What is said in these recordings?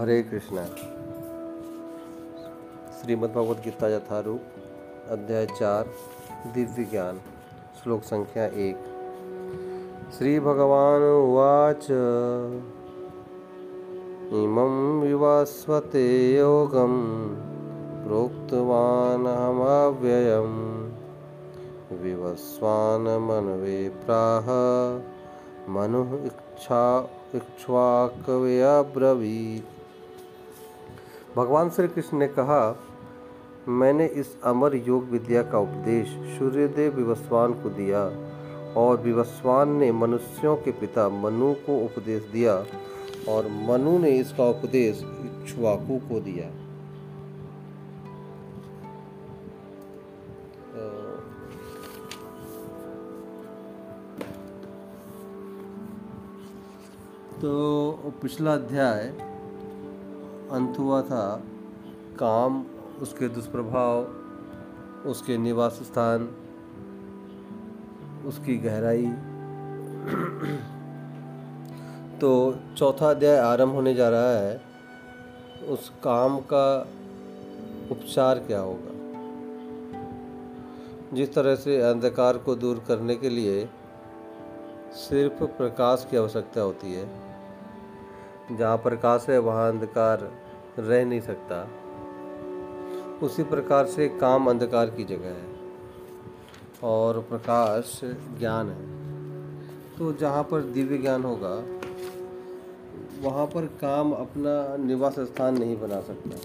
हरे कृष्णा। श्रीमद् भगवद गीता यथारूप, अध्याय चार, दिव्य ज्ञान, श्लोक संख्या एक। श्री भगवान उवाच, इमं विवस्वते योगं प्रोक्तवान् अहमव्ययम् विवस्वान् प्राह, मनुः इच्छा इक्ष्वाकवे अब्रवीत भगवान श्री कृष्ण ने कहा, मैंने इस अमर योग विद्या का उपदेश सूर्यदेव विवस्वान को दिया और विवस्वान ने मनुष्यों के पिता मनु को उपदेश दिया और मनु ने इसका उपदेश इक्ष्वाकु को दिया। तो पिछला अध्याय अंत हुआ था, काम, उसके दुष्प्रभाव, उसके निवास स्थान, उसकी गहराई। तो चौथा अध्याय आरंभ होने जा रहा है, उस काम का उपचार क्या होगा? जिस तरह से अंधकार को दूर करने के लिए सिर्फ़ प्रकाश की आवश्यकता होती है, जहाँ प्रकाश है, वहाँ अंधकार रह नहीं सकता। उसी प्रकार से काम अंधकार की जगह है और प्रकाश ज्ञान है। तो जहाँ पर दिव्य ज्ञान होगा, वहाँ पर काम अपना निवास स्थान नहीं बना सकता।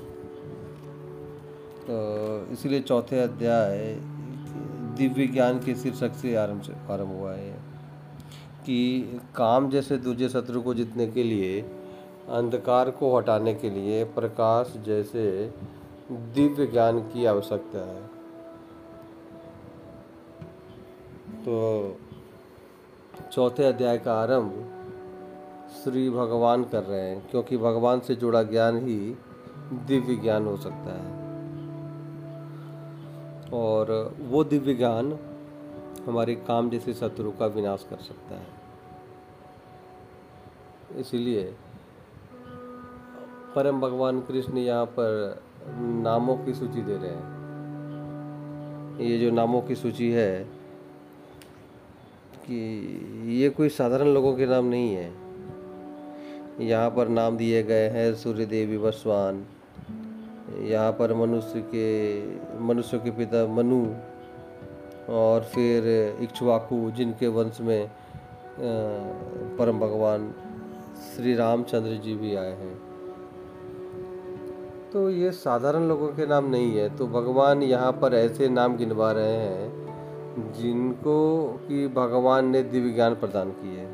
तो इसलिए चौथे अध्याय, दिव्य ज्ञान के शीर्षक से आरंभ से, आरंभ हुआ है कि काम जैसे दूसरे शत्रु को जीतने के लिए अंधकार को हटाने के लिए प्रकाश जैसे दिव्य ज्ञान की आवश्यकता है। तो चौथे अध्याय का आरंभ श्री भगवान कर रहे हैं, क्योंकि भगवान से जुड़ा ज्ञान ही दिव्य ज्ञान हो सकता है। और वो दिव्य ज्ञान हमारे काम जैसे शत्रु का विनाश कर सकता है। इसीलिए परम भगवान कृष्ण यहाँ पर नामों की सूची दे रहे हैं। ये जो नामों की सूची है कि ये कोई साधारण लोगों के नाम नहीं है। यहाँ पर नाम दिए गए हैं सूर्य देवी वस्वान यहाँ पर मनुष्य के मनुष्य के पिता मनु, और फिर इक्ष्वाकु, जिनके वंश में परम भगवान श्री रामचंद्र जी भी आए हैं। तो ये साधारण लोगों के नाम नहीं है तो भगवान यहाँ पर ऐसे नाम गिनवा रहे हैं, जिनको कि भगवान ने दिव्य ज्ञान प्रदान किए।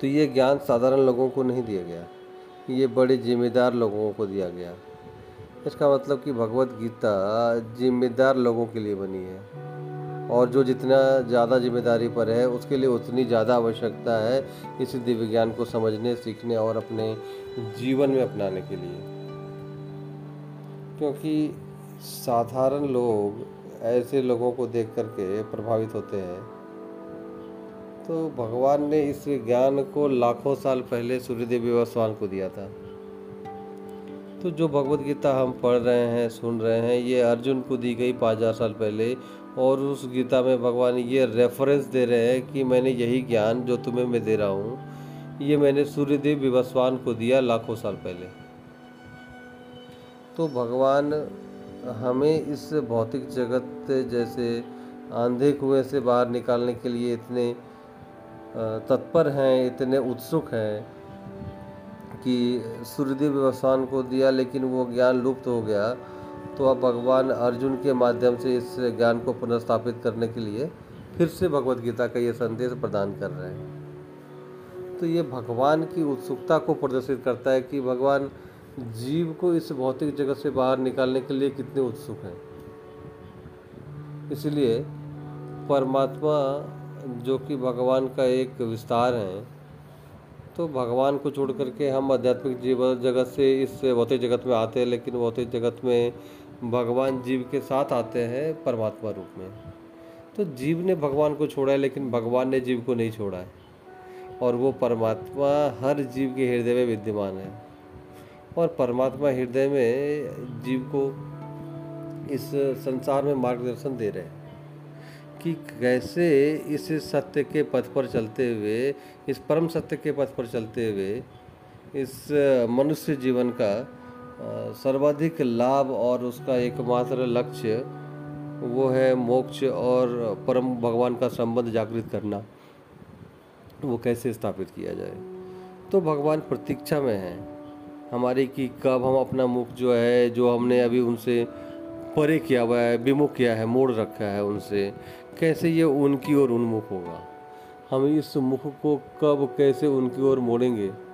तो ये ज्ञान साधारण लोगों को नहीं दिया गया, ये बड़े जिम्मेदार लोगों को दिया गया। इसका मतलब कि भगवत गीता जिम्मेदार लोगों के लिए बनी है। और जो जितना ज़्यादा ज़िम्मेदारी पर है, उसके लिए उतनी ज़्यादा आवश्यकता है इस दिव्य ज्ञान को समझने, सीखने और अपने जीवन में अपनाने के लिए। क्योंकि साधारण लोग ऐसे लोगों को देख करके प्रभावित होते हैं। तो भगवान ने इस ज्ञान को लाखों साल पहले सूर्यदेव विवस्वान को दिया था। तो जो भगवत गीता हम पढ़ रहे हैं, सुन रहे हैं, ये अर्जुन को दी गई पाँच हज़ार साल पहले और उस गीता में भगवान ये रेफरेंस दे रहे हैं कि मैंने यही ज्ञान जो तुम्हें मैं दे रहा हूँ, ये मैंने सूर्यदेव विवस्वान को दिया लाखों साल पहले। तो भगवान हमें इस भौतिक जगत जैसे आंधे कुएँ से बाहर निकालने के लिए इतने तत्पर हैं, इतने उत्सुक हैं कि सूर्यदेव विवस्वान को दिया, लेकिन वो ज्ञान लुप्त हो गया। तो अब भगवान अर्जुन के माध्यम से इस ज्ञान को पुनर्स्थापित करने के लिए फिर से भगवत गीता का ये संदेश प्रदान कर रहे हैं। तो ये भगवान की उत्सुकता को प्रदर्शित करता है कि भगवान जीव को इस भौतिक जगत से बाहर निकालने के लिए कितने उत्सुक हैं। इसलिए परमात्मा जो कि भगवान का एक विस्तार है तो भगवान को छोड़ करके हम आध्यात्मिक जीवन जगत से इस भौतिक जगत में आते हैं, लेकिन भौतिक जगत में भगवान जीव के साथ आते हैं परमात्मा रूप में। तो जीव ने भगवान को छोड़ा है, लेकिन भगवान ने जीव को नहीं छोड़ा है। और वो परमात्मा हर जीव के हृदय में विद्यमान है। और परमात्मा हृदय में जीव को इस संसार में मार्गदर्शन दे रहे हैं कि कैसे इस सत्य के पथ पर चलते हुए, इस परम सत्य के पथ पर चलते हुए, इस मनुष्य जीवन का सर्वाधिक लाभ और उसका एकमात्र लक्ष्य वो है मोक्ष और परम भगवान का संबंध जागृत करना। वो कैसे स्थापित किया जाए? तो भगवान प्रतीक्षा में है। हमारी कि कब हम अपना मुख जो है, जो हमने अभी उनसे परे किया हुआ है, विमुख किया है, मोड़ रखा है उनसे, कैसे ये उनकी ओर उन्मुख होगा? हम इस मुख को कब, कैसे उनकी ओर मोड़ेंगे?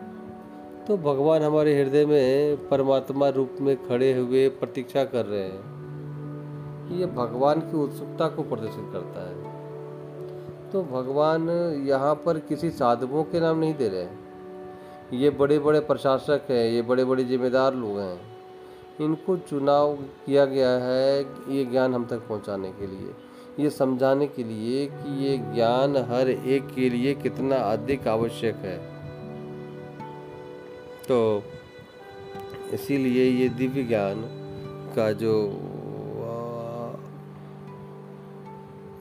तो भगवान हमारे हृदय में परमात्मा रूप में खड़े हुए प्रतीक्षा कर रहे हैं ये भगवान की उत्सुकता को प्रदर्शित करता है। तो भगवान यहाँ पर किसी साधुओं के नाम नहीं दे रहे हैं। ये बड़े बड़े प्रशासक हैं, ये बड़े बड़े जिम्मेदार लोग हैं। इनको चुनाव किया गया है ये ज्ञान हम तक पहुँचाने के लिए, ये समझाने के लिए कि ये ज्ञान हर एक के लिए कितना अधिक आवश्यक है। तो इसीलिए ये दिव्य ज्ञान का जो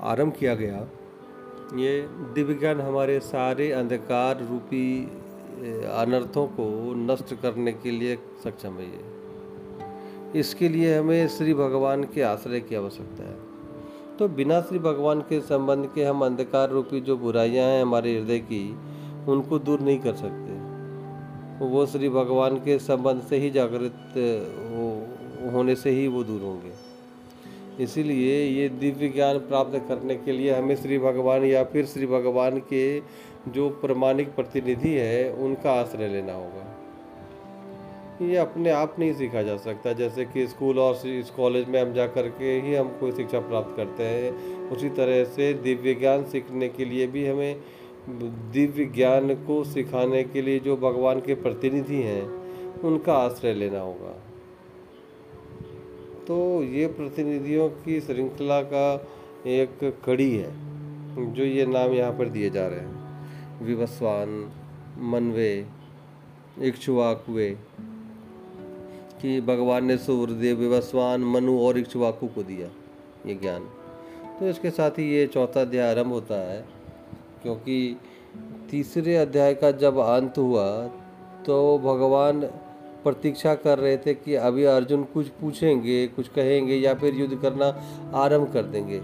आरंभ किया गया, ये दिव्य ज्ञान हमारे सारे अंधकार रूपी अनर्थों को नष्ट करने के लिए सक्षम है ये। इसके लिए हमें श्री भगवान के आश्रय की आवश्यकता है। तो बिना श्री भगवान के संबंध के हम अंधकार रूपी जो बुराइयाँ हैं हमारे हृदय की, उनको दूर नहीं कर सकते। वो श्री भगवान के संबंध से ही जागृत हो, होने से ही वो दूर होंगे। इसीलिए ये दिव्य ज्ञान प्राप्त करने के लिए हमें श्री भगवान या फिर श्री भगवान के जो प्रमाणिक प्रतिनिधि है, उनका आश्रय लेना होगा। ये अपने आप नहीं सीखा जा सकता, जैसे कि स्कूल और इस कॉलेज में हम जा कर के ही हम कोई शिक्षा प्राप्त करते हैं। उसी तरह से दिव्य ज्ञान सीखने के लिए भी हमें दिव्य ज्ञान को सिखाने के लिए जो भगवान के प्रतिनिधि हैं, उनका आश्रय लेना होगा। तो ये प्रतिनिधियों की श्रृंखला का एक कड़ी है, जो ये नाम यहाँ पर दिए जा रहे हैं। विवस्वान, मनवे इक्ष्वाकुए कि भगवान ने सूर्यदेव विवस्वान, मनु और इक्ष्वाकु को दिया ये ज्ञान। तो इसके साथ ही ये चौथा अध्याय आरंभ होता है। क्योंकि तीसरे अध्याय का जब अंत हुआ तो भगवान प्रतीक्षा कर रहे थे कि अभी अर्जुन कुछ पूछेंगे, कुछ कहेंगे या फिर युद्ध करना आरंभ कर देंगे।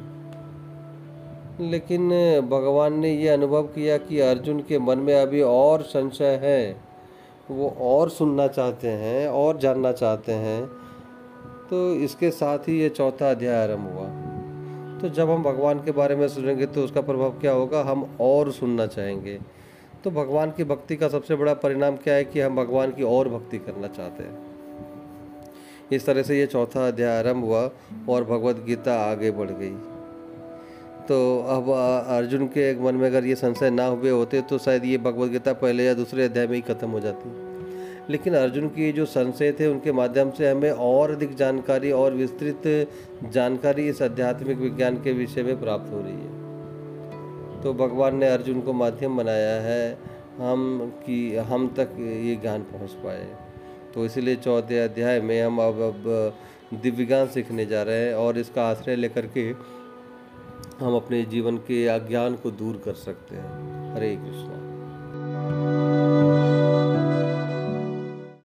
लेकिन भगवान ने ये अनुभव किया कि अर्जुन के मन में अभी और संशय है। वो और सुनना चाहते हैं और जानना चाहते हैं। तो इसके साथ ही ये चौथा अध्याय आरंभ हुआ। तो जब हम भगवान के बारे में सुनेंगे तो उसका प्रभाव क्या होगा? हम और सुनना चाहेंगे। तो भगवान की भक्ति का सबसे बड़ा परिणाम क्या है कि हम भगवान की और भक्ति करना चाहते हैं। इस तरह से ये चौथा अध्याय आरंभ हुआ और भगवत गीता आगे बढ़ गई। तो अब अर्जुन के मन में अगर ये संशय ना हुए होते तो शायद ये भगवद गीता पहले या दूसरे अध्याय में ही खत्म हो जाती। लेकिन अर्जुन की जो संशय थे, उनके माध्यम से हमें और अधिक जानकारी और विस्तृत जानकारी इस आध्यात्मिक विज्ञान के विषय में प्राप्त हो रही है। तो भगवान ने अर्जुन को माध्यम बनाया है, हम कि, हम तक ये ज्ञान पहुँच पाए। तो इसलिए चौथे अध्याय में हम अब अब दिव्यज्ञान सीखने जा रहे हैं और इसका आश्रय लेकर के हम अपने जीवन के अज्ञान को दूर कर सकते हैं। हरे कृष्णा।